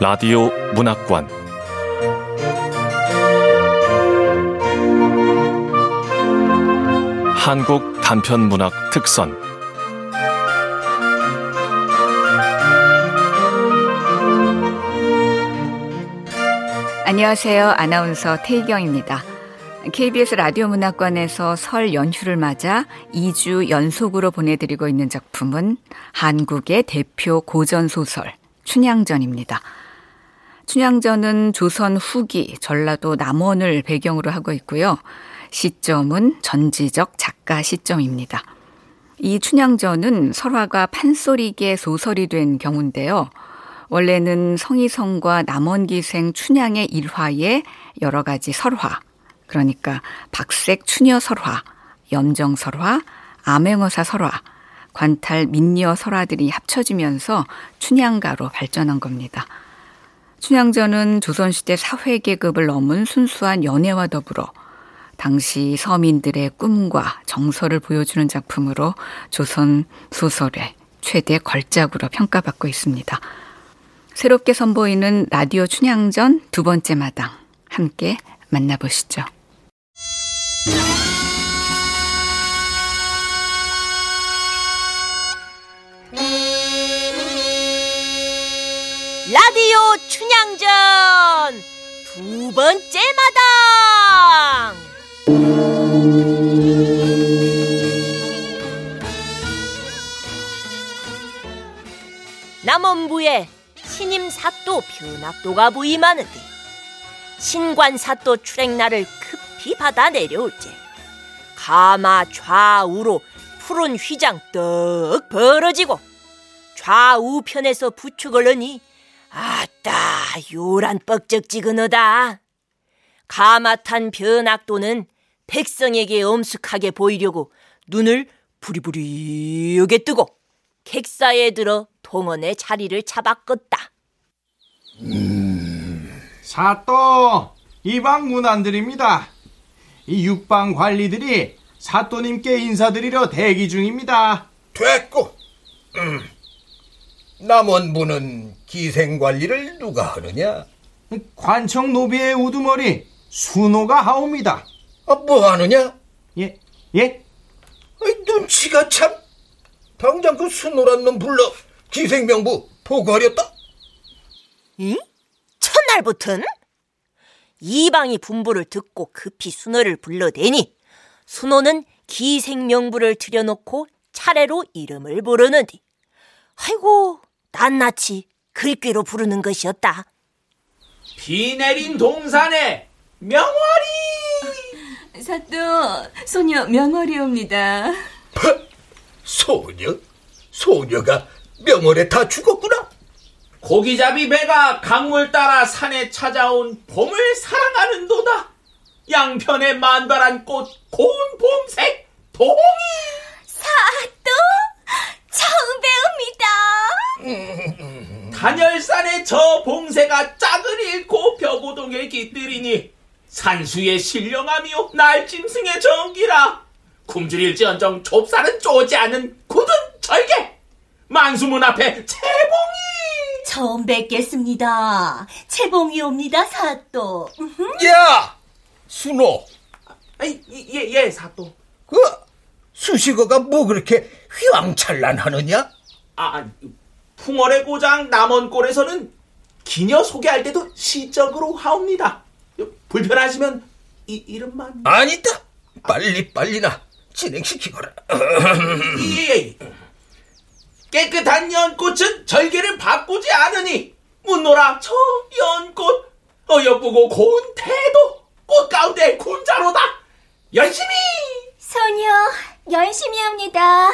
라디오 문학관. 한국 단편 문학 특선 안녕하세요. 아나운서 태희경입니다. KBS 라디오 문학관에서 설 연휴를 맞아 2주 연속으로 보내드리고 있는 작품은 한국의 대표 고전소설 춘향전입니다. 춘향전은 조선 후기 전라도 남원을 배경으로 하고 있고요. 시점은 전지적 작가 시점입니다. 이 춘향전은 설화가 판소리계 소설이 된 경우인데요. 원래는 성희성과 남원기생 춘향의 일화에 여러 가지 설화, 그러니까 박색 추녀 설화, 염정 설화, 암행어사 설화, 관탈 민녀 설화들이 합쳐지면서 춘향가로 발전한 겁니다. 춘향전은 조선시대 사회계급을 넘은 순수한 연애와 더불어 당시 서민들의 꿈과 정서를 보여주는 작품으로 조선 소설의 최대 걸작으로 평가받고 있습니다. 새롭게 선보이는 라디오 춘향전 두 번째 마당 함께 만나보시죠. 라디오 춘향전 두 번째 마당 남원부에 신임 사또 변학도가 부임하는데 신관 사또 출행날을 급히 받아 내려올지 가마 좌우로 푸른 휘장 떡 벌어지고 좌우편에서 부축을 넣니 아따 요란 뻑적지근하다. 가마탄 변학도는 백성에게 엄숙하게 보이려고 눈을 부리부리하게 뜨고 객사에 들어 동원의 자리를 잡아껐다. 음, 사또 이방 문안드립니다. 이 육방 관리들이 사또님께 인사드리러 대기 중입니다. 됐고. 음. 남원 부는 기생 관리를 누가 하느냐? 관청 노비의 우두머리 순호가 하옵니다. 아, 뭐 하느냐? 예, 예? 아이, 눈치가 참. 당장 그 순호란 놈 불러 기생명부 보고하렸다. 응? 첫날부턴? 이방이 분부를 듣고 급히 순호를 불러대니 순호는 기생명부를 들여놓고 차례로 이름을 부르는디 아이고 낱낱이 글귀로 부르는 것이었다. 비 내린 동산에 명월이 사또 소녀 명월이옵니다. 소녀? 소녀가 명월에 다 죽었구나. 고기잡이 배가 강물 따라 산에 찾아온 봄을 사랑하는 도다. 양편에 만발한 꽃 고운 봄색 동이. 사또 처음 배웁니다. 단열산의 저 봉새가 짝을 잃고 벼고동에 깃들이니 산수의 신령함이요 날짐승의 정기라 굶주릴지언정 좁쌀은 쪼지 않은 굳은 절개 만수문 앞에 채봉이 처음 뵙겠습니다. 채봉이옵니다 사또. 야 순호. 예예 예, 사또. 그 수식어가 뭐 그렇게 휘황찬란하느냐? 아, 풍월의 고장 남원골에서는 기녀 소개할 때도 시적으로 하옵니다. 불편하시면 이 이름만 아니다. 빨리 빨리나 진행시키거라. 예. 깨끗한 연꽃은 절개를 바꾸지 않으니 묻노라 저 연꽃 어여쁘고 고운 태도 꽃 가운데 군자로다 열심히 소녀 열심히 합니다.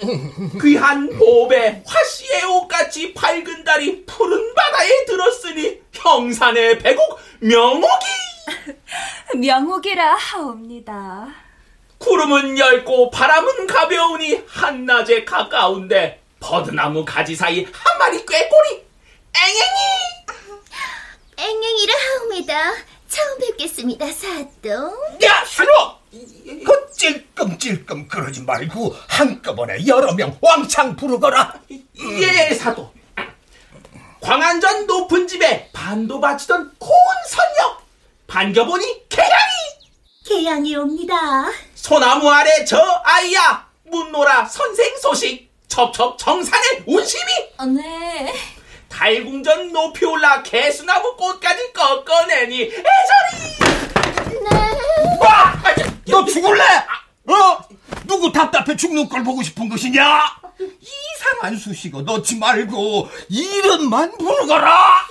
귀한 봄에 화씨의 옷같이 밝은 달이 푸른 바다에 들었으니 형산의 배곡 명옥이 명옥이라 하옵니다. 구름은 얇고 바람은 가벼우니 한낮에 가까운데 버드나무 가지 사이 한 마리 꾀꼬리 앵앵이 앵앵이라 하옵니다. 처음 뵙겠습니다, 사또. 야, 순호! 그 찔끔찔끔 그러지 말고 한꺼번에 여러 명 왕창 부르거라. 예, 사도. 광안전 높은 집에 반도 바치던 고운 선녀. 반겨보니 개량이. 개양이 옵니다. 소나무 아래 저 아이야. 문노라 선생 소식. 첩첩 정산의 운심이. 어, 네. 달궁전 높이 올라 개수나무 꽃까지 꺾어내니 애절이. 네. 와! 너 죽을래? 어? 누구 답답해 죽는 걸 보고 싶은 것이냐? 이상한 수식어 넣지 말고 이름만 부르거라.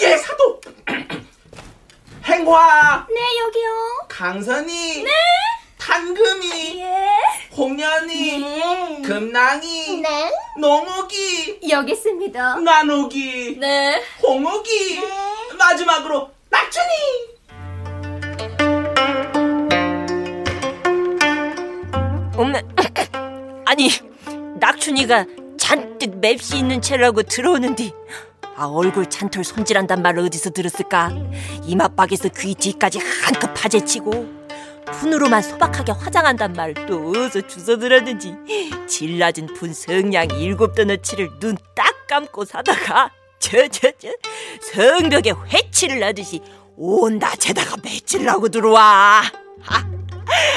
예, 사도. 행화. 네, 여기요. 강선이. 네. 탄금이. 예. 홍련이. 네. 금낭이. 네. 농옥이. 여기 있습니다. 나누기. 네. 홍옥이. 마지막으로 낙춘이. 엄마, 아니 낙춘이가 잔뜩 맵시 있는 채라고 들어오는데 아 얼굴 잔털 손질한단 말을 어디서 들었을까? 이마박에서 귀 뒤까지 한껏 파제치고 푼으로만 소박하게 화장한단 말을 또 어디서 주워 들었는지. 질 낮은 분 성냥 일곱 도너치를 눈 딱 감고 사다가 저저저 성벽에 회치를 놔듯이 온다 제다가 하고 들어와. 아,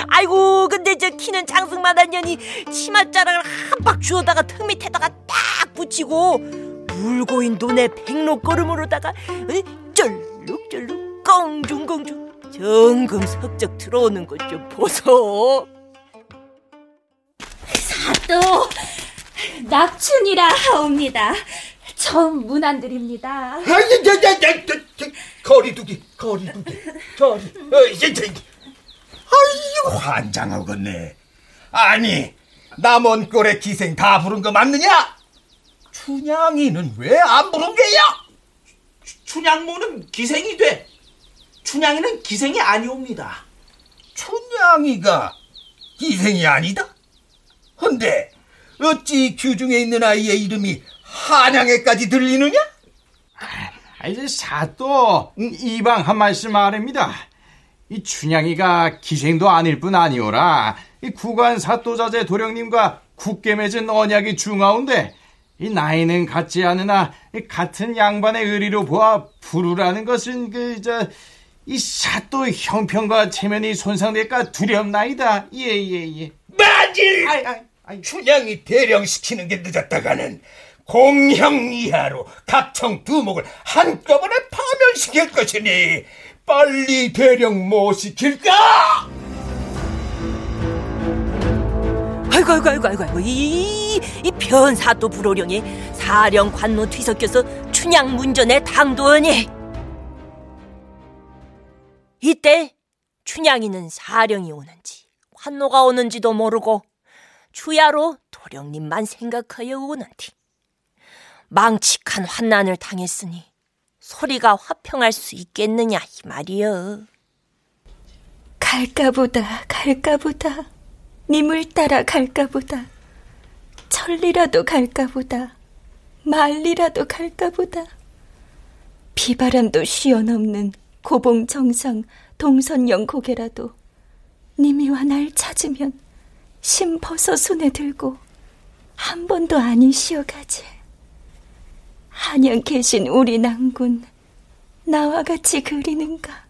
아이고 근데 저 키는 장승만한 년이 치맛자락을 한 박 주워다가 턱 밑에다가 딱 붙이고 물고인 눈에 백록걸음으로다가 어, 쩔룩쩔룩 껑중껑중 정금 석적 들어오는 것 좀 보소 사또. 낙춘이라 하옵니다. 처음 문안드립니다. 아, 야, 야, 야, 거리두기, 거리두기, 거리. 어. 아이고, 환장하겠네. 아니, 남원 꼴의 기생 다 부른 거 맞느냐? 춘향이는 왜 안 부른 게야? 춘향모는 기생이 돼. 춘향이는 기생이 아니옵니다. 춘향이가 기생이 아니다? 헌데 어찌 규중에 있는 아이의 이름이 한양에까지 들리느냐? 아, 이제 사또 음, 이방 한 말씀 아랍니다. 이 춘향이가 기생도 아닐 뿐 아니오라. 이 구관 사또자재 도령님과 굳게 맺은 언약이 중하온데 이 나이는 같지 않으나 이 같은 양반의 의리로 보아 부르라는 것은 그저 이 사또 형편과 체면이 손상될까 두렵나이다. 예예 예. 맞을! 아이 아이 아이. 춘향이 대령시키는 게 늦었다가는 공형 이하로 각청 두목을 한꺼번에 파면시킬 것이니 빨리 대령 못 시킬까? 아이고 아이고 아이고 아이고, 아이고. 이, 이 변사또 불호령이 사령 관노 뒤섞여서 춘향 문전에 당도하니 이때 춘향이는 사령이 오는지 관노가 오는지도 모르고 추야로 도령님만 생각하여 오는디. 망측한 환난을 당했으니 소리가 화평할 수 있겠느냐 이 말이여. 갈까보다 갈까보다. 님을 따라 갈까보다. 천리라도 갈까보다. 말리라도 갈까보다. 비바람도 쉬어넘는 고봉 정상 동선영 고개라도 님이와 날 찾으면 심 벗어 손에 들고 한 번도 아니 쉬어가지. 한양 계신 우리 낭군 나와 같이 그리는가?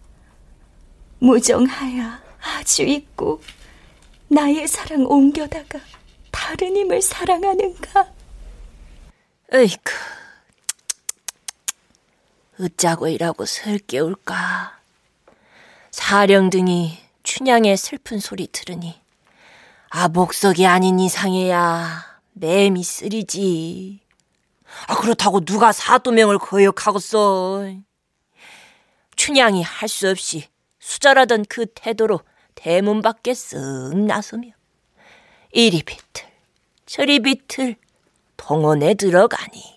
무정하야 아주 있고 나의 사랑 옮겨다가 다른 힘을 사랑하는가? 어이쿠 어짜고 이라고 설깨울까? 사령 등이 춘향의 슬픈 소리 들으니 아 목석이 아닌 이상해야 맴이 쓰리지. 아 그렇다고 누가 사또명을 거역하겠어 춘향이 할 수 없이 수절하던 그 태도로 대문 밖에 쓱 나서며 이리 비틀 저리 비틀 동원에 들어가니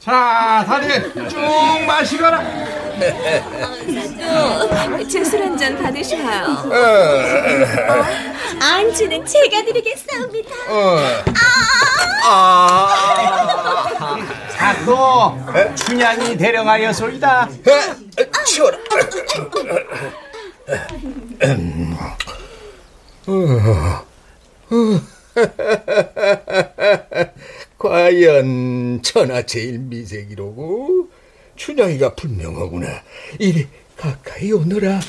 자 다들 쭉 마시거라. 제술 한 잔 받으셔요 안주는 제가 드리겠사옵니다. 사또 춘향이 대령하여소이다. 에? 치워라. 과연 천하 제일 미색이로고 춘향이가 분명하구나. 이리 가까이 오너라.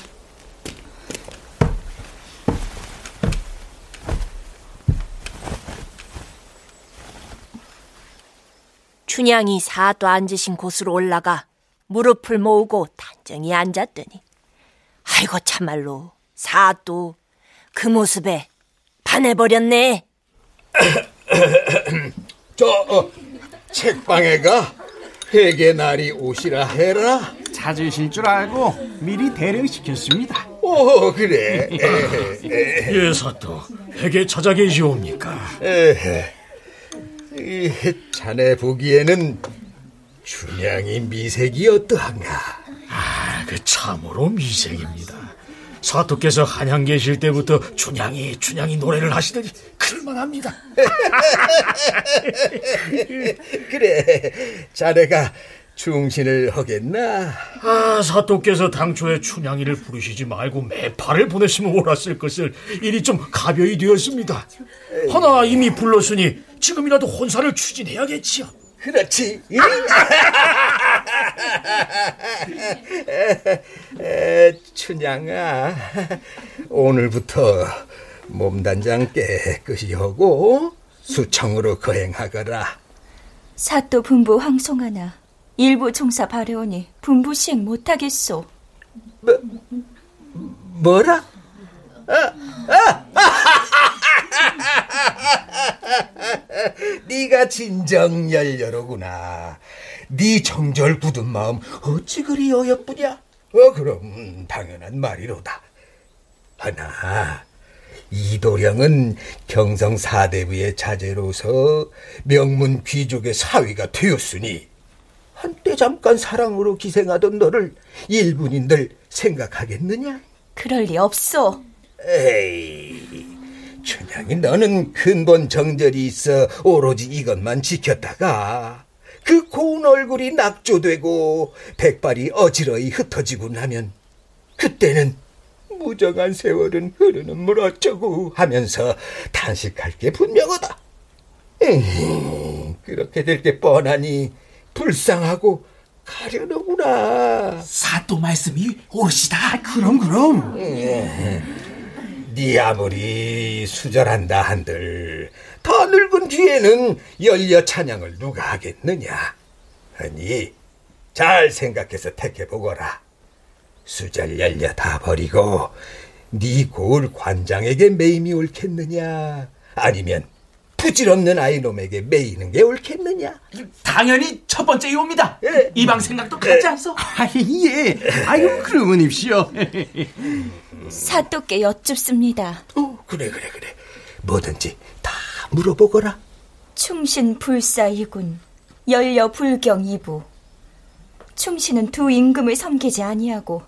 춘향이 사도 앉으신 곳으로 올라가 무릎을 모으고 단정히 앉았더니 아이고 참말로 사도 그 모습에 반해버렸네. 저 어, 책방에 가 회개 날이 오시라 해라. 찾으실 줄 알고 미리 대령시켰습니다. 오 그래. 예, 사또. 회계 찾아 계시옵니까? 에헤. 이 자네 보기에는 춘향이 미색이 어떠한가? 아, 그 참으로 미색입니다. 사또께서 한양 계실 때부터 춘향이 춘향이 노래를 하시더니 클만합니다. 그래, 자네가 중신을 하겠나? 아, 사또께서 당초에 춘향이를 부르시지 말고 매파를 보냈으면 옳았을 것을 일이 좀 가벼이 되었습니다. 하나 이미 불렀으니 지금이라도 혼사를 추진해야겠지요. 그렇지. 에, 춘향아, 오늘부터 몸단장 깨끗이 하고 수청으로 거행하거라. 사또 분부 황송하나 일부 총사 바래오니 분부 시행 못하겠소. 뭐, 뭐라? 네가 진정 열려로구나. 네 정절 굳은 마음 어찌 그리 어여쁘냐? 어 그럼 당연한 말이로다. 하나 이도령은 경성 사대부의 자제로서 명문 귀족의 사위가 되었으니 한때 잠깐 사랑으로 기생하던 너를 일본인들 생각하겠느냐? 그럴 리 없소. 에이, 춘향이 너는 근본 정절이 있어 오로지 이것만 지켰다가 그 고운 얼굴이 낙조되고 백발이 어지러이 흩어지고 나면 그때는 무정한 세월은 흐르는 물 어쩌고 하면서 탄식할 게 분명하다. 에이, 그렇게 될 게 뻔하니 불쌍하고 가려는구나. 사또 말씀이 옳으시다. 그럼 그럼. 네 아무리 수절한다 한들 더 늙은 뒤에는 열려 찬양을 누가 하겠느냐? 아니 잘 생각해서 택해보거라. 수절 열려 다 버리고 네 고을 관장에게 매임이 옳겠느냐? 아니면 부질없는 아이놈에게 매이는 게 옳겠느냐? 당연히 첫 번째 이옵니다. 예. 이방 생각도 같지 않소? 아, 예. 아유, 그러면 입시오. 사또께 여쭙습니다. 어, 그래 그래 그래. 뭐든지 다 물어보거라. 충신 불사 이군, 열려 불경 이부. 충신은 두 임금을 섬기지 아니하고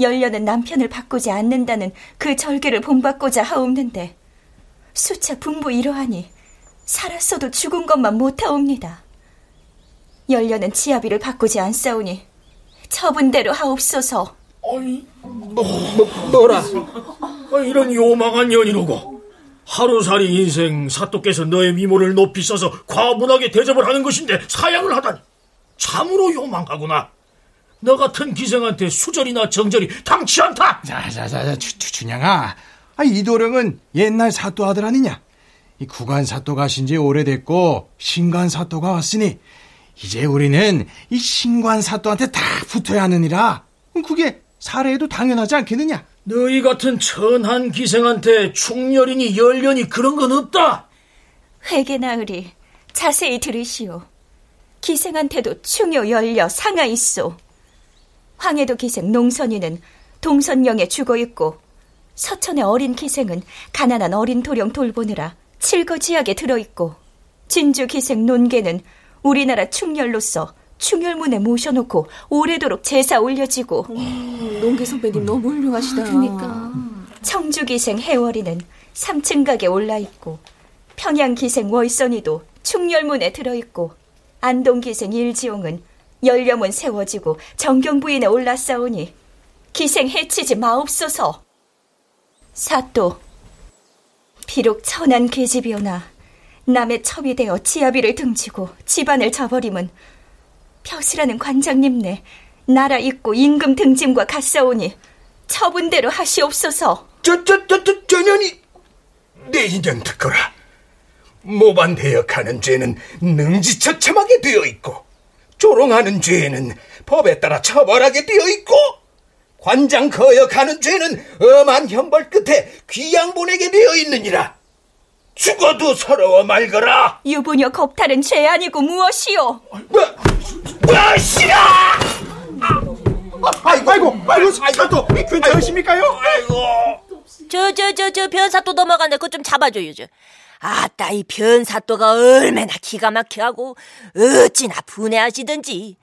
열려는 남편을 바꾸지 않는다는 그 절개를 본받고자 하옵는데 수차 분부 이러하니 살았어도 죽은 것만 못하옵니다. 열려는 지아비를 바꾸지 않사오니 처분대로 하옵소서. 아니, 뭐, 뭐라? 아, 이런 요망한 년이로고 하루살이 인생 사또께서 너의 미모를 높이 써서 과분하게 대접을 하는 것인데 사양을 하다니 참으로 요망하구나. 너 같은 기생한테 수절이나 정절이 당치 않다. 자자자자, 춘향아. 아, 이도령은 옛날 사또 아들 아니냐? 이 구간 사또 가 신 지 오래됐고 신관 사또가 왔으니 이제 우리는 이 신관 사또한테 다 붙어야 하느니라. 그게 사례에도 당연하지 않겠느냐? 너희 같은 천한 기생한테 충렬이니 열련이 그런 건 없다. 회개나으리 자세히 들으시오. 기생한테도 충요 열려 상하 있소. 황해도 기생 농선이는 동선령에 죽어 있고 서천의 어린 기생은 가난한 어린 도령 돌보느라 칠거지약에 들어 있고 진주 기생 논계는 우리나라 충렬로서 충혈문에 모셔놓고 오래도록 제사 올려지고 농계 선배님 너무 훌륭하시다. 그러니까 청주 기생 해월이는 3층 각에 올라 있고 평양 기생 월선이도 충렬문에 들어 있고 안동 기생 일지용은 연령은 세워지고 정경부인에 올라싸우니 기생 해치지 마옵소서. 사또, 비록 천한 계집이오나 남의 첩이 되어 지아비를 등지고 집안을 저버림은 펴시라는 관장님네 나라 잊고 임금 등짐과 같사오니 처분대로 하시옵소서. 저, 저, 저, 저, 전현이 내 인연 듣거라. 모반 대역하는 죄는 능지처참하게 되어 있고 조롱하는 죄는 법에 따라 처벌하게 되어 있고 관장 거역하는 죄는 엄한 형벌 끝에 귀양 보내게 되어 있느니라. 죽어도 서러워 말거라. 유부녀 겁탈은 죄 아니고 무엇이요? 뭐, 무엇이야! 아이고, 아이고, 아이고, 사또 괜찮으십니까요? 아이고. 저, 저, 저, 저, 변사또 넘어간다. 그거 좀 잡아줘요, 저. 아따, 이 변사또가 얼마나 기가 막혀 하고, 어찌나 분해하시든지,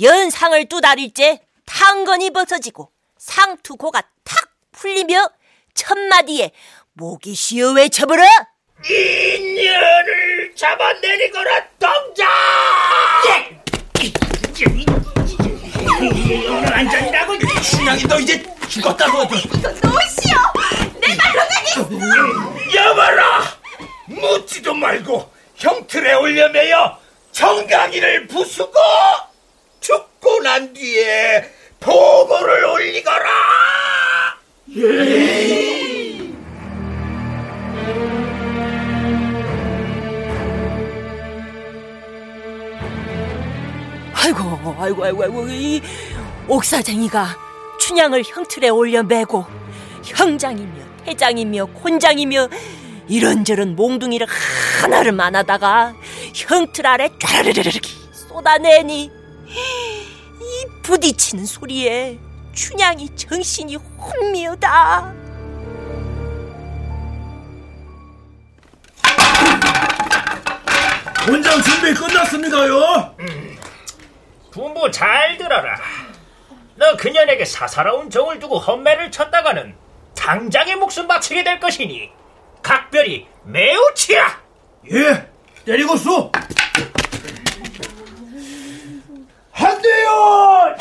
연상을 뚜다릴째 탕건이 벗어지고, 상투고가 탁 풀리며, 첫 마디에, 목이 쉬어 외쳐버려! 인연을 잡아내리거라, 동자! 안전이라고 춘향이 너 이제 죽었다고 노시오! 내 말로 되겠어! 여봐라 묻지도 말고 형틀에 올려매여 정강이를 부수고 죽고 난 뒤에 보고를 올리거라! 아이고, 아이고, 아이고, 아이고, 이 옥사쟁이가 춘향을 형틀에 올려 매고 형장이며 태장이며 곤장이며 이런저런 몽둥이를 하나를 만하다가 형틀 아래 쫘르르르르 쏟아내니 이 부딪히는 소리에 춘향이 정신이 혼미하다. 원장 준비 끝났습니다요. 부부 잘 들어라. 너 그년에게 사사로운 정을 두고 험매를 쳤다가는 당장의 목숨 바치게 될 것이니 각별히 매우 치라. 예, 때리고 수. 한 대요.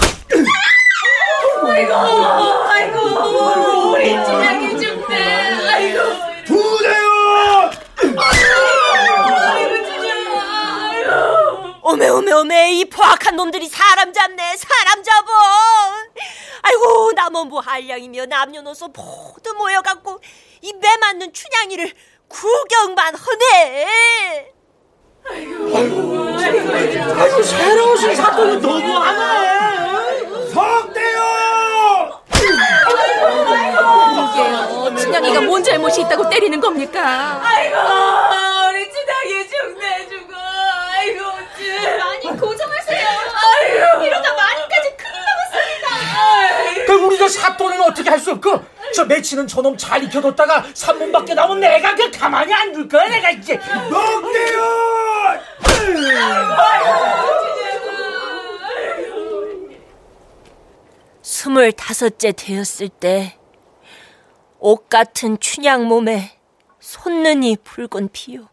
아이고, 아이고, 우리 춘향이 죽네. 아이고, 두 대요. 아이고, 춘향아. 아이고. 오메 오메 오메 이 포악한 놈들이 사람 잡네 사람 잡어 아이고 남은 뭐 한량이며 남녀노소 모두 모여갖고 이 매 맞는 춘향이를 구경만 하네 아이고 새로우신 사또는 너무하네. 성대요. 이게요, 춘향이가 뭔 잘못이 있다고 때리는 겁니까? 아이고, 우리 춘향이 죽네, 죽어. 아이고, 쯔. 아니, 고정하세요. 아이고. 이러다 큰일 나겠습니다. 그 우리 저 사또는 어떻게 할 수 없고 저 매치는 저놈 잘 익혀뒀다가 3분 밖에 나면 내가 그 가만히 안 둘 거야 내가 이제 성대요. 스물다섯째 되었을 때 옷 같은 춘향 몸에 솟는이 붉은 피요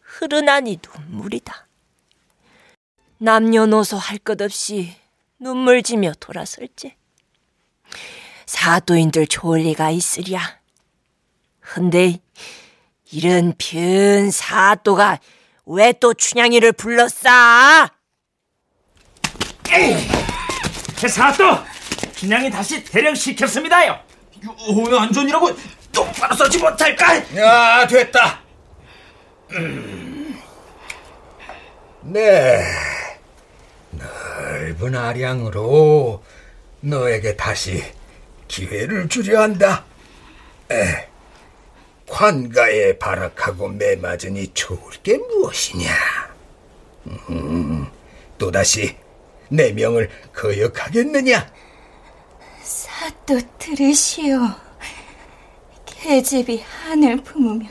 흐르나니 눈물이다 남녀노소 할 것 없이 눈물 지며 돌아설지 사도인들 좋을 리가 있으랴 근데 이런 변 사도가 왜 또 춘향이를 불렀어? 사또 춘향이 다시 대령시켰습니다요 오늘 안전이라고 똑바로 써지 못할까? 야 됐다 음. 네 넓은 아량으로 너에게 다시 기회를 주려 한다 에, 관가에 발악하고 매맞으니 좋을 게 무엇이냐 음, 또다시 내 명을 거역하겠느냐 사또 들으시오. 계집이 한을 품으면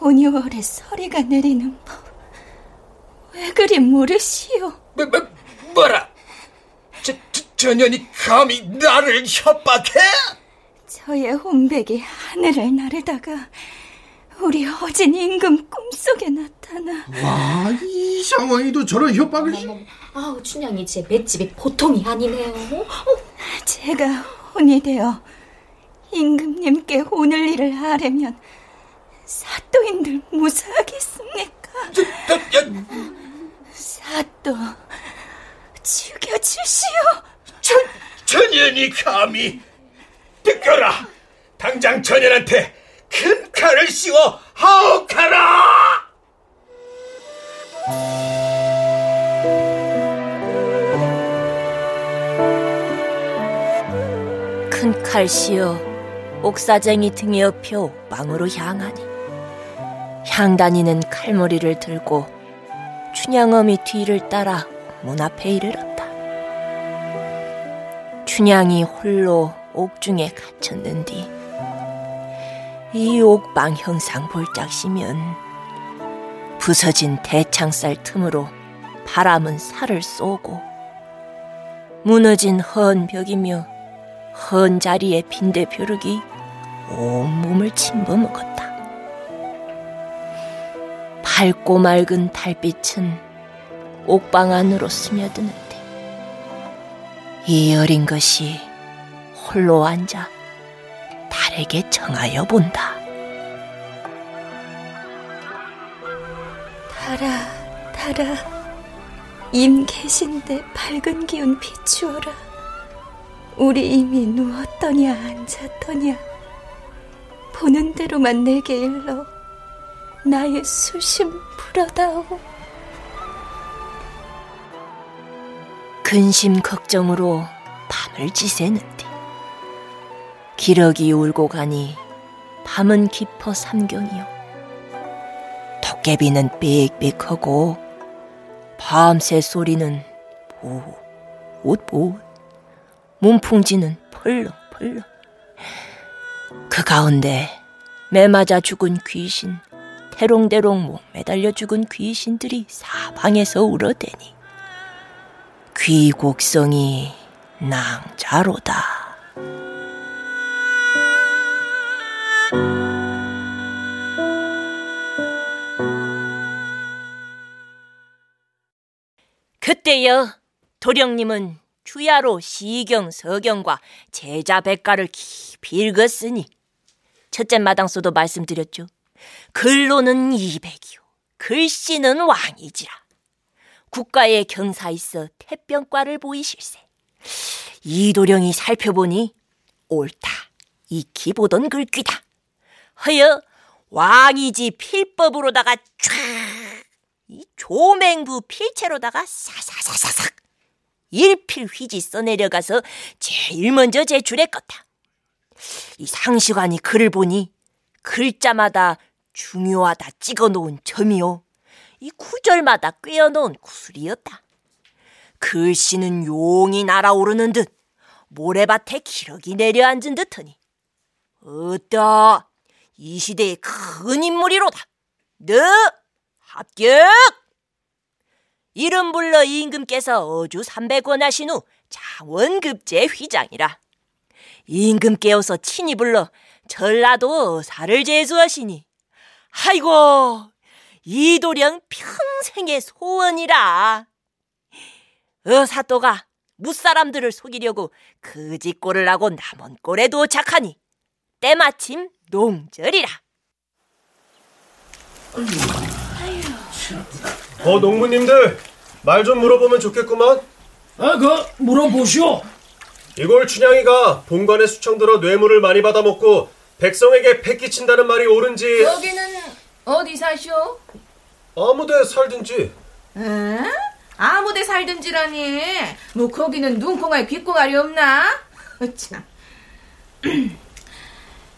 온유월에 서리가 내리는 법. 왜 그리 모르시오? 뭐, 뭐, 뭐라 전현이 감히 나를 협박해? 저의 혼백이 하늘을 나르다가 우리 어진 임금 꿈속에 나타나. 와, 이 상황이도 저런 협박을. 아우, 춘향이 제 맷집이 보통이 아니네요. 어? 제가 혼이 되어 임금님께 오늘 일을 하려면 사또인들 무사하겠습니까? 사또 죽여주시오. 천, 천연이 감히 듣거라. 당장 천연한테 큰 칼을 씌워 하옥하라. 큰 칼 씌어 옥사쟁이 등에 업혀 옥방으로 향하니 향단이는 칼머리를 들고 춘향어미 뒤를 따라 문 앞에 이르렀다. 춘향이 홀로 옥중에 갇혔는 뒤이 옥방 형상 볼짝시면 부서진 대창살 틈으로 바람은 살을 쏘고 무너진 헌 벽이며 헌 자리에 빈대 벼룩이 온몸을 침범먹었다. 밝고 맑은 달빛은 옥방 안으로 스며드는데 이 어린 것이 홀로 앉아 달에게 청하여 본다. 달아, 달아, 임 계신데 밝은 기운 비추어라. 우리 이미 누웠더냐 앉았더냐 보는 대로만 내게 일러 나의 수심 풀어다오. 근심 걱정으로 밤을 지새는디. 기러기 울고 가니 밤은 깊어 삼경이요. 도깨비는 삑삑하고 밤새 소리는 보옷보옷 문풍지는 펄렁펄렁 그 가운데 매맞아 죽은 귀신 대롱대롱 목 매달려 죽은 귀신들이 사방에서 울어대니 귀곡성이 낭자로다. 그때여 도령님은 주야로 시경 서경과 제자 백가를 깊이 읽었으니 첫째 마당소도 말씀드렸죠. 글로는 이백이요 글씨는 왕이지라. 국가의 경사 있어 태평과를 보이실세. 이도령이 살펴보니 옳다. 익히 보던 글귀다. 허여 왕이지 필법으로다가 쫙이 조맹부 필체로다가 사사사사삭 일필휘지 써내려가서 제일 먼저 제출했겠다. 이 상시관이 글을 보니 글자마다 중요하다 찍어놓은 점이요. 이 구절마다 꿰어놓은 구슬이었다. 글씨는 용이 날아오르는 듯 모래밭에 기러기 내려앉은 듯하니 어따 이 시대의 큰 인물이로다. 너 합격! 이름 불러 임금께서 어주 300원 하신 후 장원급제 휘장이라. 임금께어서 친히 불러 전라도 어사를 제수하시니 아이고 이도령 평생의 소원이라. 어사또가 무사람들을 속이려고 그짓골을 하고 남원골에 도착하니 때마침 농절이라. 어, 농부님들 말 좀 물어보면 좋겠구만. 아, 그 물어보시오. 이골 춘향이가 본관에 수청 들어 뇌물을 많이 받아먹고 백성에게 패끼친다는 말이 옳은지 여기는 어디 사시오? 아무데 살든지. 에? 아무데 살든지라니. 뭐 거기는 눈콩알 귓콩알이 없나? 참.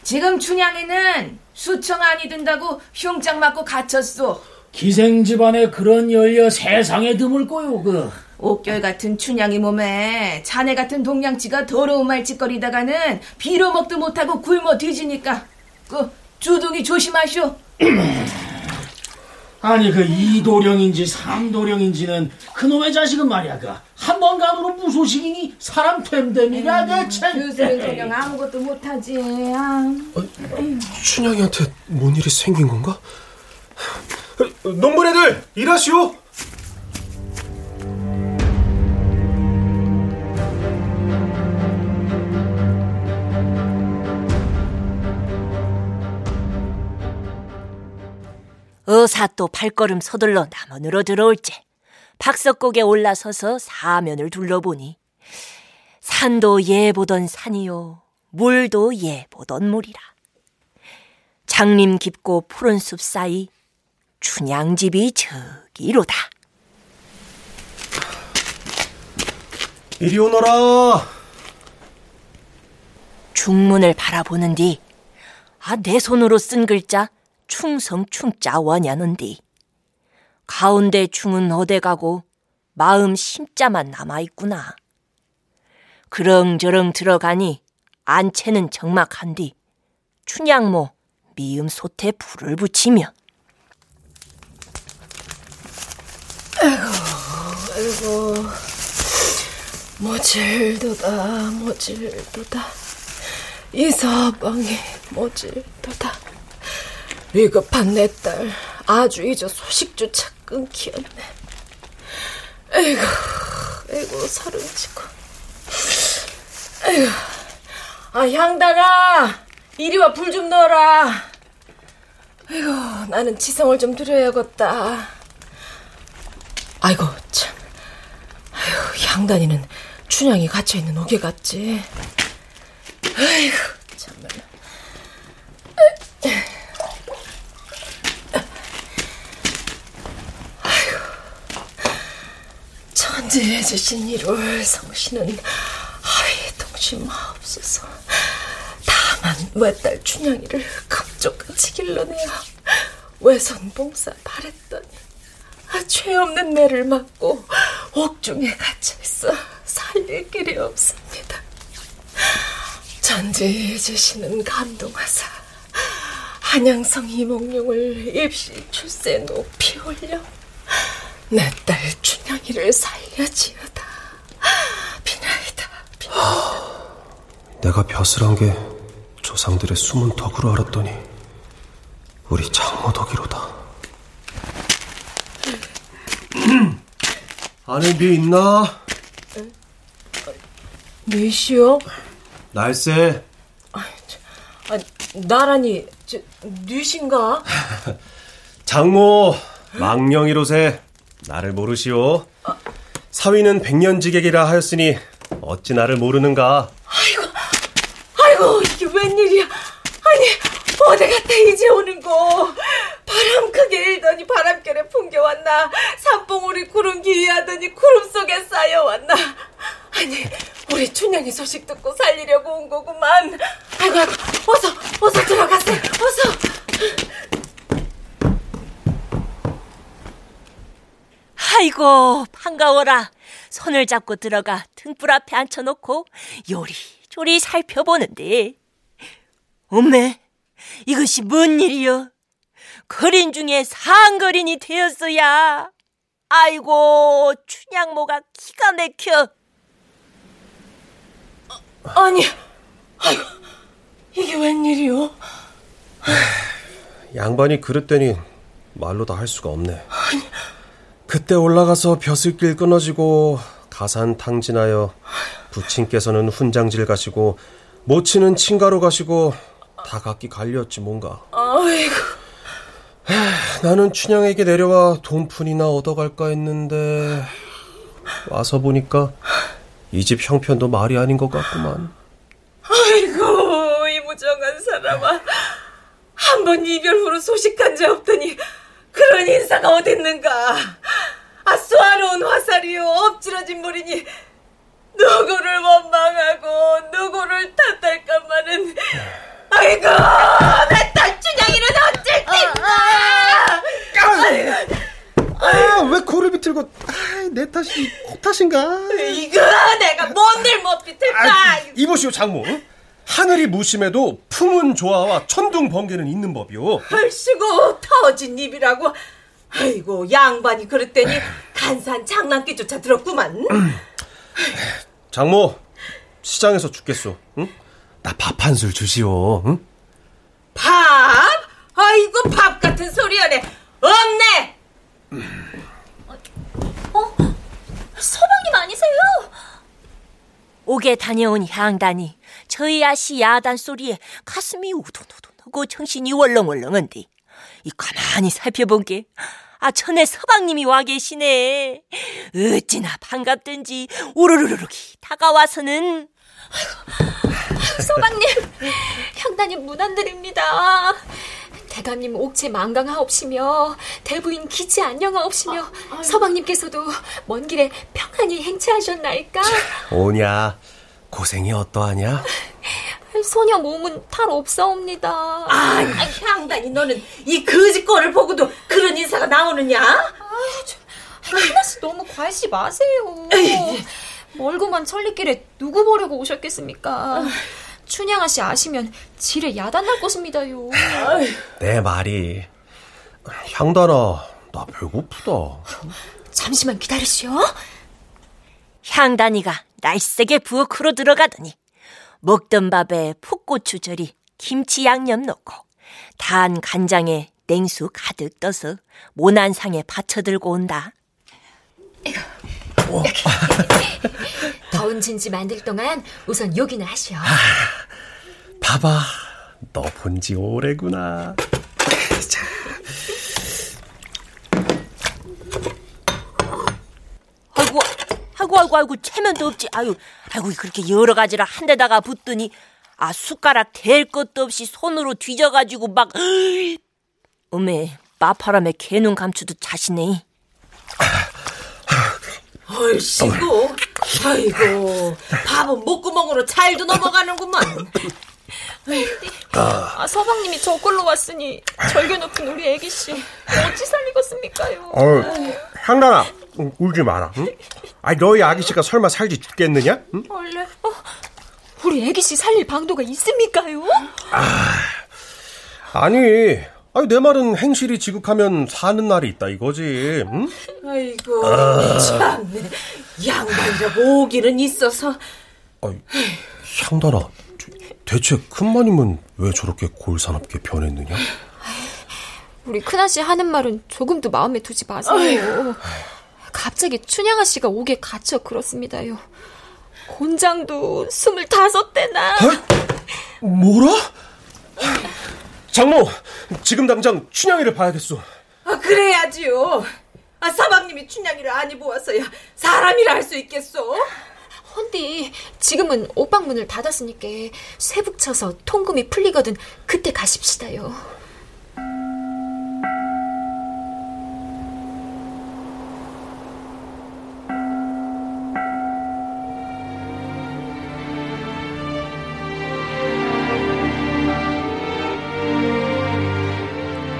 지금 춘향이는 수청 안이 든다고 흉장 맞고 갇혔소. 기생 집안에 그런 열려 세상에 드물고요 그. 옥결 같은 춘향이 몸에 자네 같은 동양치가 더러운 말 짓거리다가는 빌어먹도 못하고 굶어 뒤지니까. 그 주둥이 조심하시오 아니 그 이도령인지 삼도령인지는 그놈의 자식은 말이야 그 한 번 간으로 무소식이니 사람 됨됨이가 대체 교수는 저녁 아무것도 못하지. 아. 춘향이한테 뭔 일이 생긴 건가? 농부네들 일하시오. 어사 또 발걸음 서둘러 남원으로 들어올지 박석곡에 올라서서 사면을 둘러보니 산도 예 보던 산이요 물도 예 보던 물이라 장림 깊고 푸른 숲 사이 춘향집이 저기로다 이리 오너라. 중문을 바라보는 뒤, 아, 내 손으로 쓴 글자, 충성 충자 원야는디. 가운데 충은 어디 가고, 마음 심자만 남아있구나. 그렁저렁 들어가니, 안채는 적막한 뒤, 춘향모 미음 솥에 불을 붙이며, 아이고, 모질도다, 모질도다. 이 서방이 모질도다. 위급한 내 딸, 아주 이제 소식조차 끊기었네. 아이고, 아이고, 서른치고. 아이고, 아, 향단아, 이리 와, 불 좀 넣어라. 아이고, 나는 지성을 좀 드려야겠다. 아이고, 참. 아이고, 향단이는 춘향이 갇혀 있는 옥에 갔지. 아이고, 참말로. 아이고, 천지에 주신 이를 성신은 아이 동심하옵소서. 다만 외딸 춘향이를 급족같이 길러내어 외선 봉사 바랬더니 아, 죄 없는 매를 맞고 옥중에 갇혀 있어 살릴 길이 없습니다. 전지 주시는 감동하사 한양성 이몽룡을 입시 출세 높이 올려 내 딸 춘 향이를 살려지어다. 비나이다. 내가 벼슬한 게 조상들의 숨은 덕으로 알았더니 우리 장모 덕이로다. 안에 미 있나? 몇이요? 날쌔 아, 나란히 저, 뉘신가? 장모 망령이로세 나를 모르시오. 사위는 백년지객이라 하였으니 어찌 나를 모르는가? 아이고, 아이고 이게 웬일이야? 아니 어디 갔다 이제 오는 거? 바람 크게 일더니 바람결에 풍겨왔나? 산봉우리 구름 기위하더니 구름 속에 쌓여왔나? 아니 우리 춘향이 소식 듣고 살리려고 온 거구만. 아이고, 아이고 어서 어서 들어가세요. 어서. 아이고 반가워라. 손을 잡고 들어가 등불 앞에 앉혀놓고 요리조리 살펴보는데 엄매 이것이 뭔 일이여? 거린 중에 상거린이 되었어야. 아이고 춘향모가 기가 막혀. 아 니, 아이고 이게 웬일이요? 양반이 그릇되니 말로 다 할 수가 없네. 그때 올라가서 벼슬길 끊어지고 가산 탕진하여 부친께서는 훈장질 가시고 모친은 친가로 가시고 다 각기 갈렸지 뭔가. 아이고. 나는 춘향에게 내려와 돈푼이나 얻어갈까 했는데 와서 보니까 이 집 형편도 말이 아닌 것 같구만. 아이고 이 무정한 사람아 한 번 이별 후로 소식한 적 없더니 그런 인사가 어딨는가? 아 쏘아놓은 화살이요. 엎질러진 물이니 누구를 원망하고 누구를 탓할까마는 아이고 내딸 춘향이는 어쩔 텐가 아, 왜 코를 비틀고, 아, 내 탓이, 코 탓인가? 이거 내가 뭔 일 못 비틀까? 아, 이보시오, 장모. 하늘이 무심해도 품은 조화와 천둥 번개는 있는 법이오. 얼씨구 터진 입이라고 아이고 양반이 그랬더니 간사한 장난기조차 들었구만. 장모 시장에서 죽겠소. 응? 나 밥 한 술 주시오. 응? 밥? 아이고 밥 같은 소리 하네. 없네. 어? 서방님 아니세요? 옥에 다녀온 향단이 저희 아씨 야단 소리에 가슴이 우두두두하고 정신이 월렁월렁한데 이 가만히 살펴본 게 아, 전에 서방님이 와 계시네. 어찌나 반갑든지 우르르르르기 다가와서는 서방님, 향단님 문안드립니다. 대감님 옥체 망강하옵시며 대부인 기치 안녕하옵시며 서방님께서도 먼 길에 평안히 행차하셨나이까? 오냐 고생이 어떠하냐? 소녀 몸은 탈 없사옵니다. 아, 향단이 너는 이 거짓거를 보고도 그런 인사가 나오느냐? 하나씩 너무 과시 마세요. 멀고만 천리길에 누구 보려고 오셨겠습니까? 춘향아 씨 아시면 지레 야단날 것입니다요. 내 말이 향단아 나 배고프다. 잠시만 기다리시오. 향단이가 날쌔게 부엌으로 들어가더니 먹던 밥에 풋고추 절이 김치 양념 넣고 단 간장에 냉수 가득 떠서 모난 상에 받쳐 들고 온다. 더운 진지 만들 동안 우선 요기는 하시오. 봐봐 너 본지 오래구나. 아이고, 아이고, 아이고, 아이고, 체면도 없지. 아유, 아이고, 그렇게 여러 가지를 한 데다가 붓더니, 아, 숟가락 댈 것도 없이 손으로 뒤져가지고 막, 어메, 마파람에 개눈 감추도 자시네. 얼씨구, 아이고, 밥은 목구멍으로 잘도 넘어가는구만. 아, 서방님이 저걸로 왔으니 절개 높은 우리 애기씨 어찌 살리겠습니까요? 어, 향단아 응, 울지 마라. 응? 아니 너희 아기씨가 설마 살지 죽겠느냐? 응? 원래 어, 우리 애기씨 살릴 방도가 있습니까요? 아니, 아니 내 말은 행실이 지극하면 사는 날이 있다 이거지. 응? 아이고, 아. 참네. 양반이라고 오기는 있어서. 아니, 향단아, 저, 대체 큰마님은 왜 저렇게 골사납게 변했느냐? 우리 큰아씨 하는 말은 조금도 마음에 두지 마세요. 갑자기 춘향아 씨가 옥에 갇혀 그렇습니다요. 곤장도 스물다섯 대나. 뭐라? 장모, 지금 당장 춘향이를 봐야겠소. 아, 그래야지요. 아, 사방님이 춘향이를 아니 보았어야 사람이라 할 수 있겠소? 헌디 지금은 옷방문을 닫았으니까 쇠북 쳐서 통금이 풀리거든 그때 가십시다요.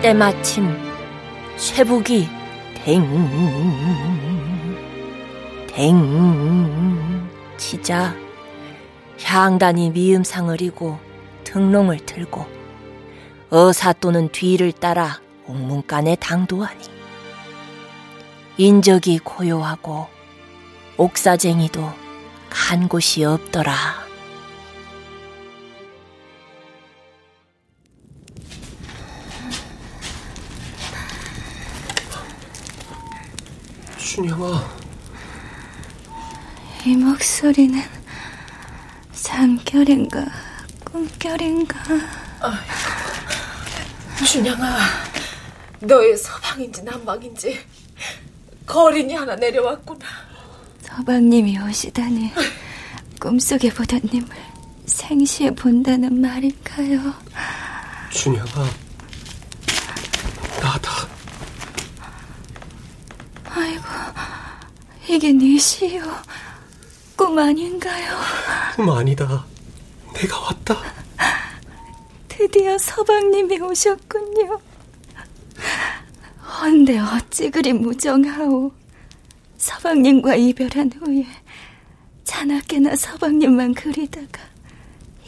때마침 쇠북이 댕, 댕 치자 향단이 미음상을 이고 등롱을 들고 어사 또는 뒤를 따라 옥문간에 당도하니 인적이 고요하고 옥사쟁이도 간 곳이 없더라. 춘향아, 이 목소리는 잠결인가 꿈결인가 춘향아, 너의 서방인지 남방인지 거린이 하나 내려왔구나. 서방님이 오시다니 꿈속에 보던 님을 생시에 본다는 말인가요? 춘향아, 나다. 이게 니시요. 꿈 아닌가요? 꿈 아니다. 내가 왔다. 드디어 서방님이 오셨군요. 헌데 어찌 그리 무정하오. 서방님과 이별한 후에 자나깨나 서방님만 그리다가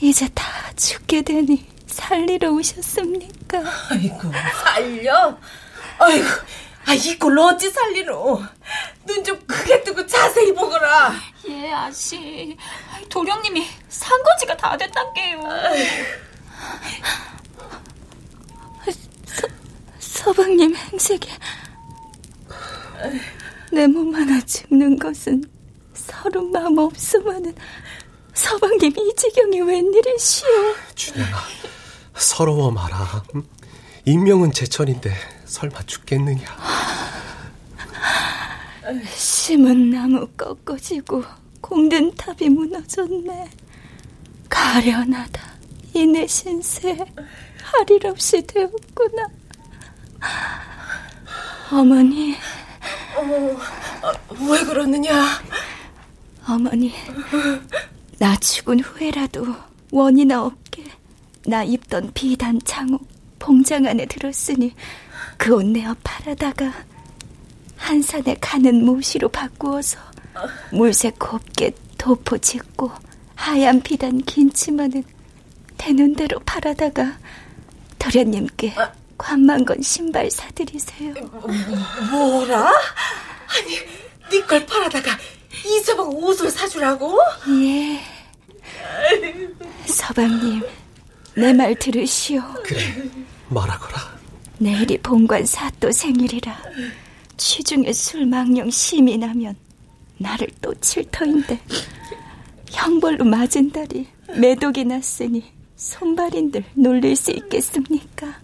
이제 다 죽게 되니 살리러 오셨습니까? 아이고, 살려? 아이고, 아, 이꼴로 어찌 살리노? 눈 좀 크게 뜨고 자세히 보거라. 예, 아씨. 도령님이 산거지가 다 됐단게요. 서, 서방님 행색에 내 몸 하나 죽는 것은 서로 마음 없으면은 서방님 이 지경이 웬일이시오? 준영아, 서러워 마라. 인명은 제천인데 설마 죽겠느냐? 심은 나무 꺾어지고 공든 탑이 무너졌네. 가련하다. 이내 신세 할일 없이 되었구나. 어머니. 어, 왜 그러느냐? 어머니, 나 죽은 후에라도 원이나 없게 나 입던 비단 창옥 봉장 안에 들었으니 그 옷 내어 팔아다가 한산에 가는 모시로 바꾸어서 물색 곱게 도포 짓고 하얀 비단 긴 치마는 되는 대로 팔아다가 도련님께 관만건 신발 사드리세요. 뭐라? 아니, 네걸 팔아다가 이 서방 옷을 사주라고? 예. 서방님, 내 말 들으시오. 그래, 말하거라. 내일이 본관 사또 생일이라 취중에 술 망령 심이 나면 나를 또 칠 터인데 형벌로 맞은 달이 매독이 났으니 손발인들 놀릴 수 있겠습니까?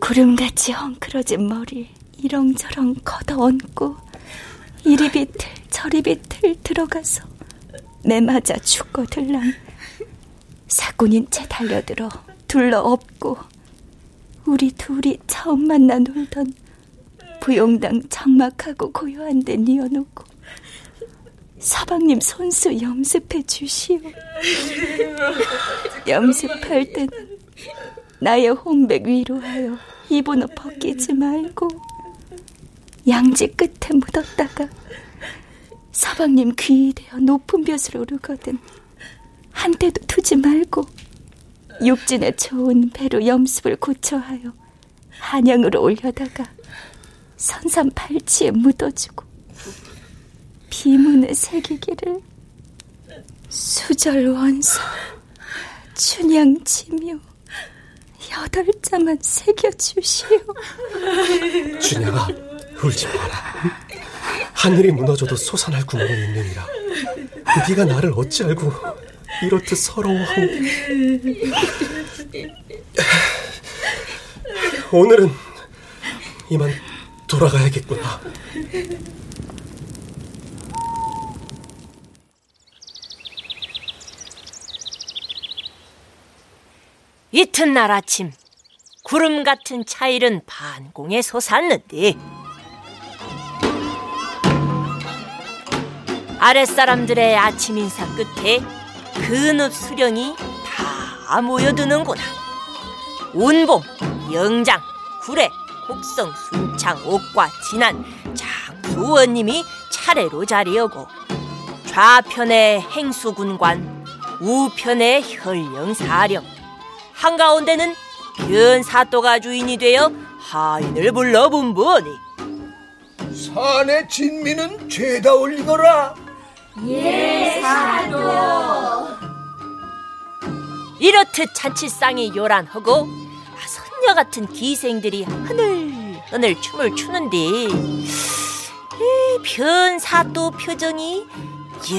구름같이 헝클어진 머리 이렁저렁 걷어얹고 이리 비틀 저리 비틀 들어가서 매 맞아 죽고들랑 사꾼인 채 달려들어 둘러 엎고 우리 둘이 처음 만나 놀던 부용당 적막하고 고요한 데 뉘어놓고 서방님 손수 염습해 주시오. 염습할 때는 나의 홍백 위로하여 이번호 벗기지 말고 양지 끝에 묻었다가 서방님 귀이 되어 높은 벼슬 오르거든 한때도 두지 말고 육진에 좋은 배로 염습을 고쳐하여 한양으로 올려다가 선산 팔치에 묻어주고 비문에 새기기를 수절 원서 춘향 지묘 여덟 자만 새겨주시오 준영아, 울지 마라. 하늘이 무너져도 솟아날 구멍이 있느니라. 네가 나를 어찌 알고 이렇듯 서러워하는데. 오늘은 이만 돌아가야겠구나. 이튿날 아침 구름 같은 차일은 반공에 솟았는데 아랫사람들의 아침 인사 끝에 근읍 수령이 다 모여드는구나. 운봉, 영장, 구례, 곡성, 순창, 옥과 진안, 장수원님이 차례로 자리하고 좌편의 행수군관, 우편의 혈령사령 한가운데는 변사또가 주인이 되어 하인을 불러 분부하니. 산의 진미는 죄다 올리거라 예, 사도. 이렇듯 잔치상이 요란하고 아, 선녀 같은 기생들이 하늘하늘 춤을 추는데 이 변사또 표정이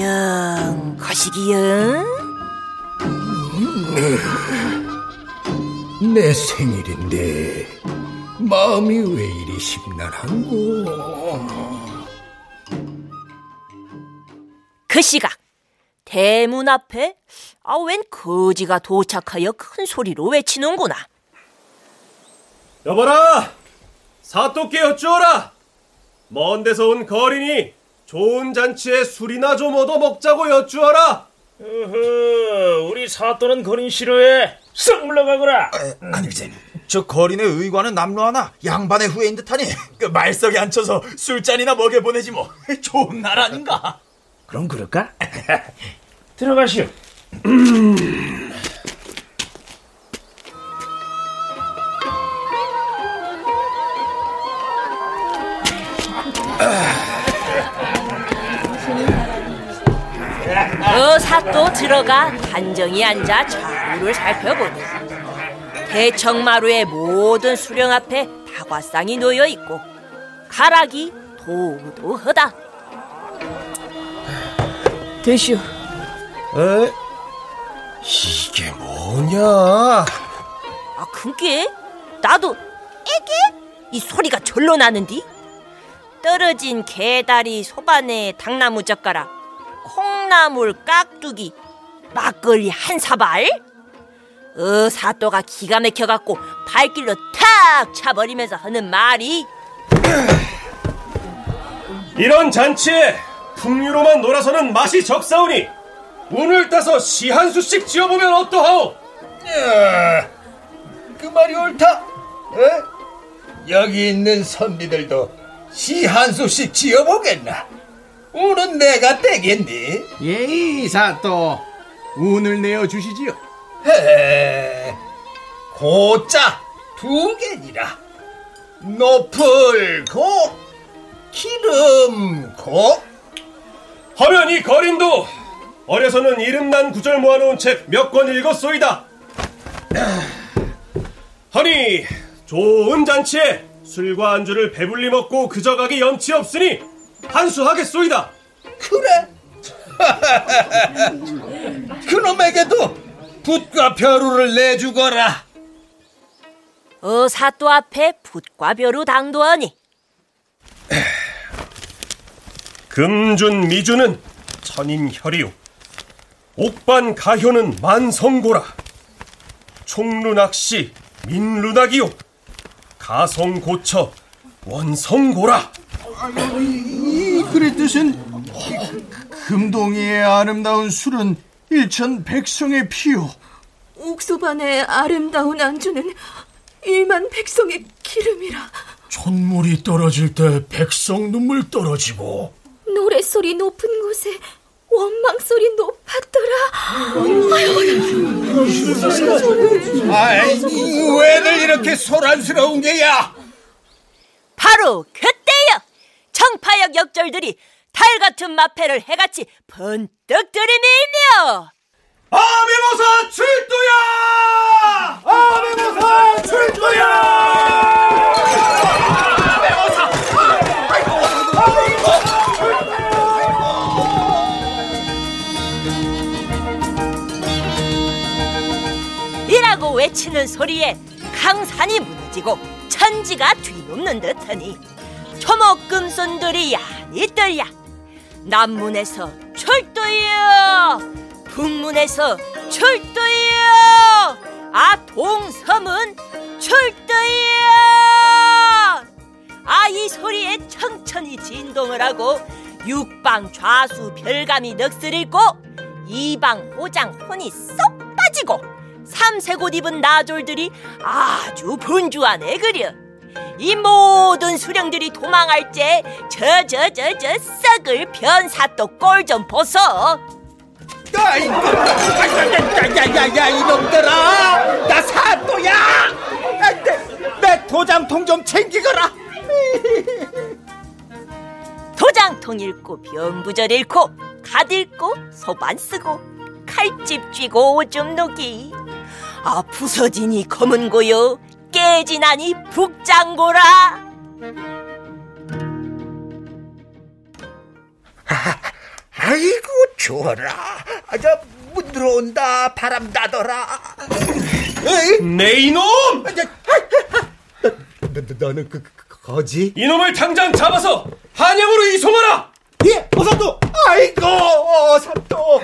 영 거시기영 내 생일인데 마음이 왜 이리 심란한고 그 시각 대문 앞에 아 웬 거지가 도착하여 큰 소리로 외치는구나 여봐라! 사또께 여쭈어라! 먼 데서 온 거린이 좋은 잔치에 술이나 좀 얻어 먹자고 여쭈어라! 으흐, 우리 사또는 거린 싫어해. 썩 물러가거라. 아니 이제 저 거린의 의관은 남로 하나 양반의 후예인 듯하니 그 말석에 앉혀서 술잔이나 먹여 보내지 뭐 좋은 날 아닌가? 그럼 그럴까? 들어가시오. 어, 사또 들어가 단정히 앉아 좌우를 살펴보니 대청마루의 모든 수령 앞에 다과상이 놓여 있고 가락이 도우도 허다. 대시오. 에? 이게 뭐냐? 아 그게 나도 에게 이 소리가 절로 나는디 떨어진 개다리 소반에 당나무 젓가락 콩나물 깍두기 막걸리 한 사발 어 사또가 기가 막혀갖고 발길로 탁 차버리면서 하는 말이 이런 잔치에 풍류로만 놀아서는 맛이 적사오니 운을 따서 시 한 수씩 지어보면 어떠하오? 야, 그 말이 옳다. 에? 여기 있는 선비들도 시 한 수씩 지어보겠나? 운은 내가 떼겠니? 예이 사또 운을 내어 주시지요. 헤, 고자 두 개니라. 높을 고, 기름 고. 하면 이 거린도 어려서는 이름난 구절 모아놓은 책 몇 권 읽었소이다. 허니 좋은 잔치에 술과 안주를 배불리 먹고 그저 가기 염치 없으니 한수하겠소이다. 그래. 그놈에게도 붓과 벼루를 내주거라. 어 사또 앞에 붓과 벼루 당도하니 금준 미주는 천인혈이요 옥반 가효는 만성고라 총루낙시 민루낙이요 가성고처 원성고라 이 글의 뜻은 금동이의 아름다운 술은 일천 백성의 피요. 옥소반의 아름다운 안주는 일만 백성의 기름이라. 천물이 떨어질 때 백성 눈물 떨어지고 소리 높은 곳에 원망 소리 높았더라. 아이, 왜들 이렇게 소란스러운 게야? 바로 그때요 청파역 역절들이 달 같은 마패를 해같이 번뜩 들이밀며 아메모사 출도야! 아메모사 출도야! 외치는 소리에 강산이 무너지고 천지가 뒤눕는 듯하니 초목금손들이 야니 떨야 남문에서 철도야 북문에서 철도야 아 동섬은 철도야 아이 소리에 천천히 진동을 하고 육방 좌수 별감이 넋을 잃고 이방 호장 혼이 쏙 빠지고 삼색 옷 입은 나졸들이 아주 분주하네 그려 이 모든 수령들이 도망할 때 저 저 저 저 썩을 변사또 꼴 좀 보소 아이고, 야야야야 이놈들아, 나 사또야. 아, 내, 내 도장통 좀 챙기거라. 도장통 잃고 병부절 잃고 갓 잃고 소반 쓰고 칼집 쥐고 오줌 녹이 아 부서지니 검은 고요 깨지나니 북장고라 아이고 좋아라. 아, 저 문 들어온다. 바람 나더라. 내 이놈! 너는 그, 그 거지? 이놈을 당장 잡아서 한양으로 이송하라! 예, 어사또. 아이고, 어사또.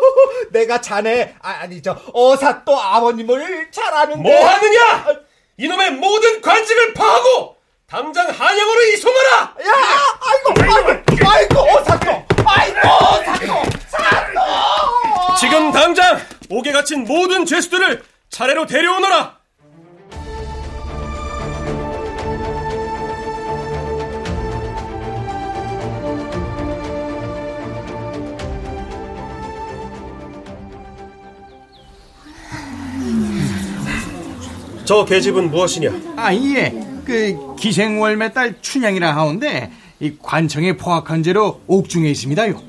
내가 자네 아, 아니 저 어사또 아버님을 잘 아는데. 뭐 하느냐? 이놈의 모든 관직을 파하고 당장 한양으로 이송하라! 야, 아이고, 아이고, 아이고, 어사또. 아이고, 어사또. 사또. 지금 당장 옥에 갇힌 모든 죄수들을 차례로 데려오너라! 저 계집은 무엇이냐? 아, 예. 그 기생월매 딸 춘향이라 하운데 이 관청에 포악한 죄로 옥중에 있습니다요.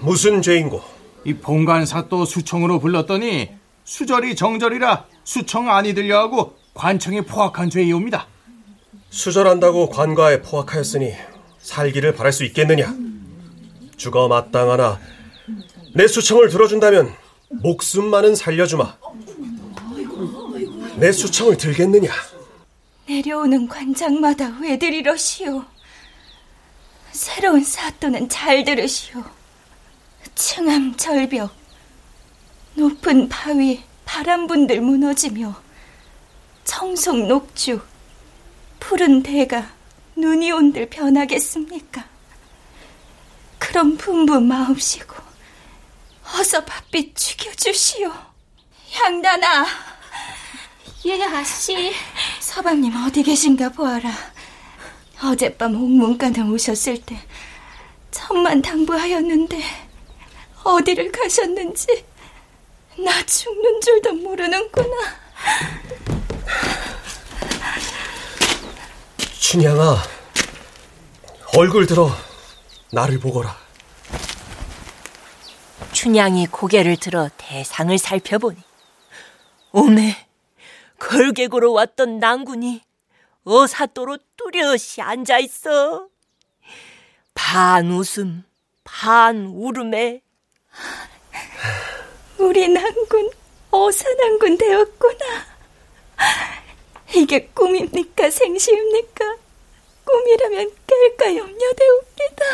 무슨 죄인고? 이 봉관사또 수청으로 불렀더니 수절이 정절이라 수청 아니 들려하고 관청에 포악한 죄이옵니다. 수절한다고 관과에 포악하였으니 살기를 바랄 수 있겠느냐? 죽어 마땅하나 내 수청을 들어준다면 목숨만은 살려주마. 내 수청을 들겠느냐? 내려오는 관장마다 왜들 이러시오? 새로운 사또는 잘 들으시오. 층암 절벽, 높은 바위, 바람분들 무너지며 청송 녹주, 푸른 대가 눈이 온들 변하겠습니까? 그런 분부 마옵시고 어서 밥빛 죽여주시오. 향단아. 예, 아씨. 서방님 어디 계신가 보아라. 어젯밤 옥문간에 오셨을 때 천만 당부하였는데 어디를 가셨는지 나 죽는 줄도 모르는구나. 춘향아, 얼굴 들어 나를 보거라. 춘향이 고개를 들어 대상을 살펴보니 오메 걸개구로 왔던 낭군이 어사또로 뚜렷이 앉아 있어. 반 웃음, 반 울음에 우리 낭군 어사낭군 되었구나. 이게 꿈입니까 생시입니까? 꿈이라면 깰까 염려되옵니다.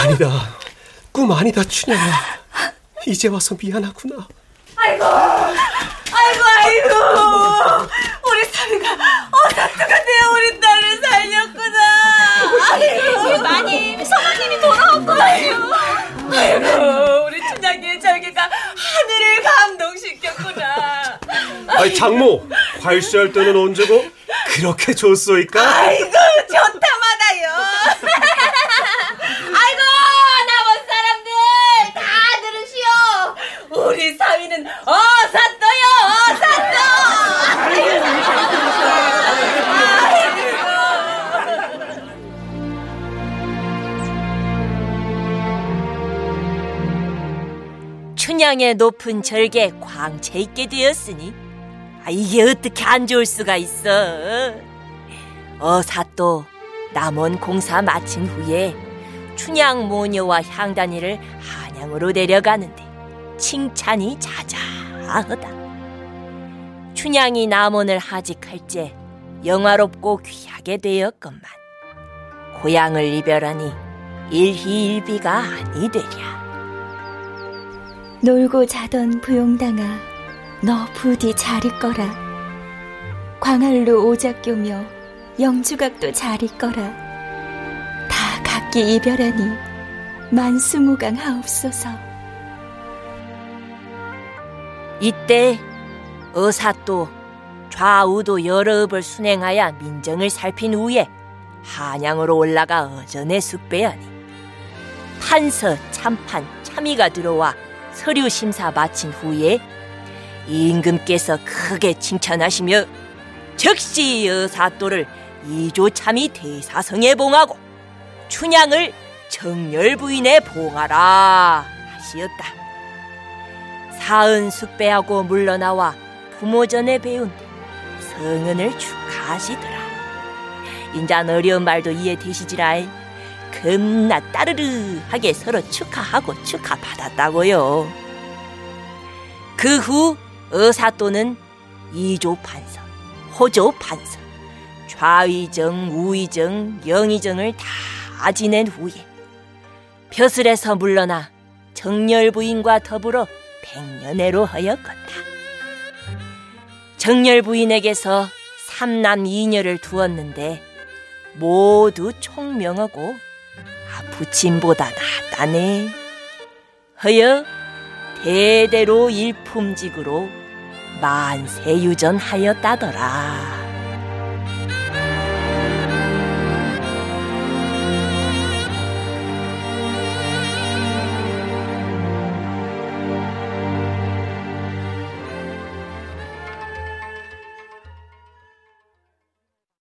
아니다. 꿈 아니다, 춘향아. 이제 와서 미안하구나. 아이고. 우리 사위가 어사또가 되어 우리 딸을 살렸구나. 아이고, 마님, 서방님이 돌아왔거든요. 아이고, 우리 춘향이의 절개가 하늘을 감동시켰구나. 아이, 장모, 활시할 때는 언제고? 그렇게 좋소이까? 춘향의 높은 절개 광채 있게 되었으니? 아, 이게 어떻게 안 좋을 수가 있어? 어사또 남원 공사 마친 후에 춘향 모녀와 향단이를 한양으로 내려가는데 칭찬이 자자하다. 춘향이 남원을 하직할 때 영화롭고 귀하게 되었건만 고향을 이별하니 일희일비가 아니 되랴 놀고 자던 부용당아 너 부디 잘 있거라. 광활루 오작교며 영주각도 잘 있거라. 다 각기 이별하니 만수무강 하옵소서. 이때 의사또 좌우도 여러 읍을 순행하여 민정을 살핀 후에 한양으로 올라가 어전의 숙배하니 판서, 참판, 참의가 들어와 서류 심사 마친 후에 임금께서 크게 칭찬하시며 즉시 여사또를 이조참이 대사성에 봉하고 춘향을 정열 부인에 봉하라 하시었다. 사은 숙배하고 물러나와 부모전에 배운 뒤 성은을 축하하시더라. 인자 어려운 말도 이해되시지라 겁나 따르르 하게 서로 축하하고 축하받았다고요. 그 후 의사또는 이조 판서, 호조 판서, 좌의정, 우의정, 영의정을 다 지낸 후에 벼슬에서 물러나 정열 부인과 더불어 백년해로 하였겠다. 정열 부인에게서 삼남 이녀를 두었는데 모두 총명하고 아, 부친보다 낫다네. 허여 대대로 일품직으로 만세유전하였다더라.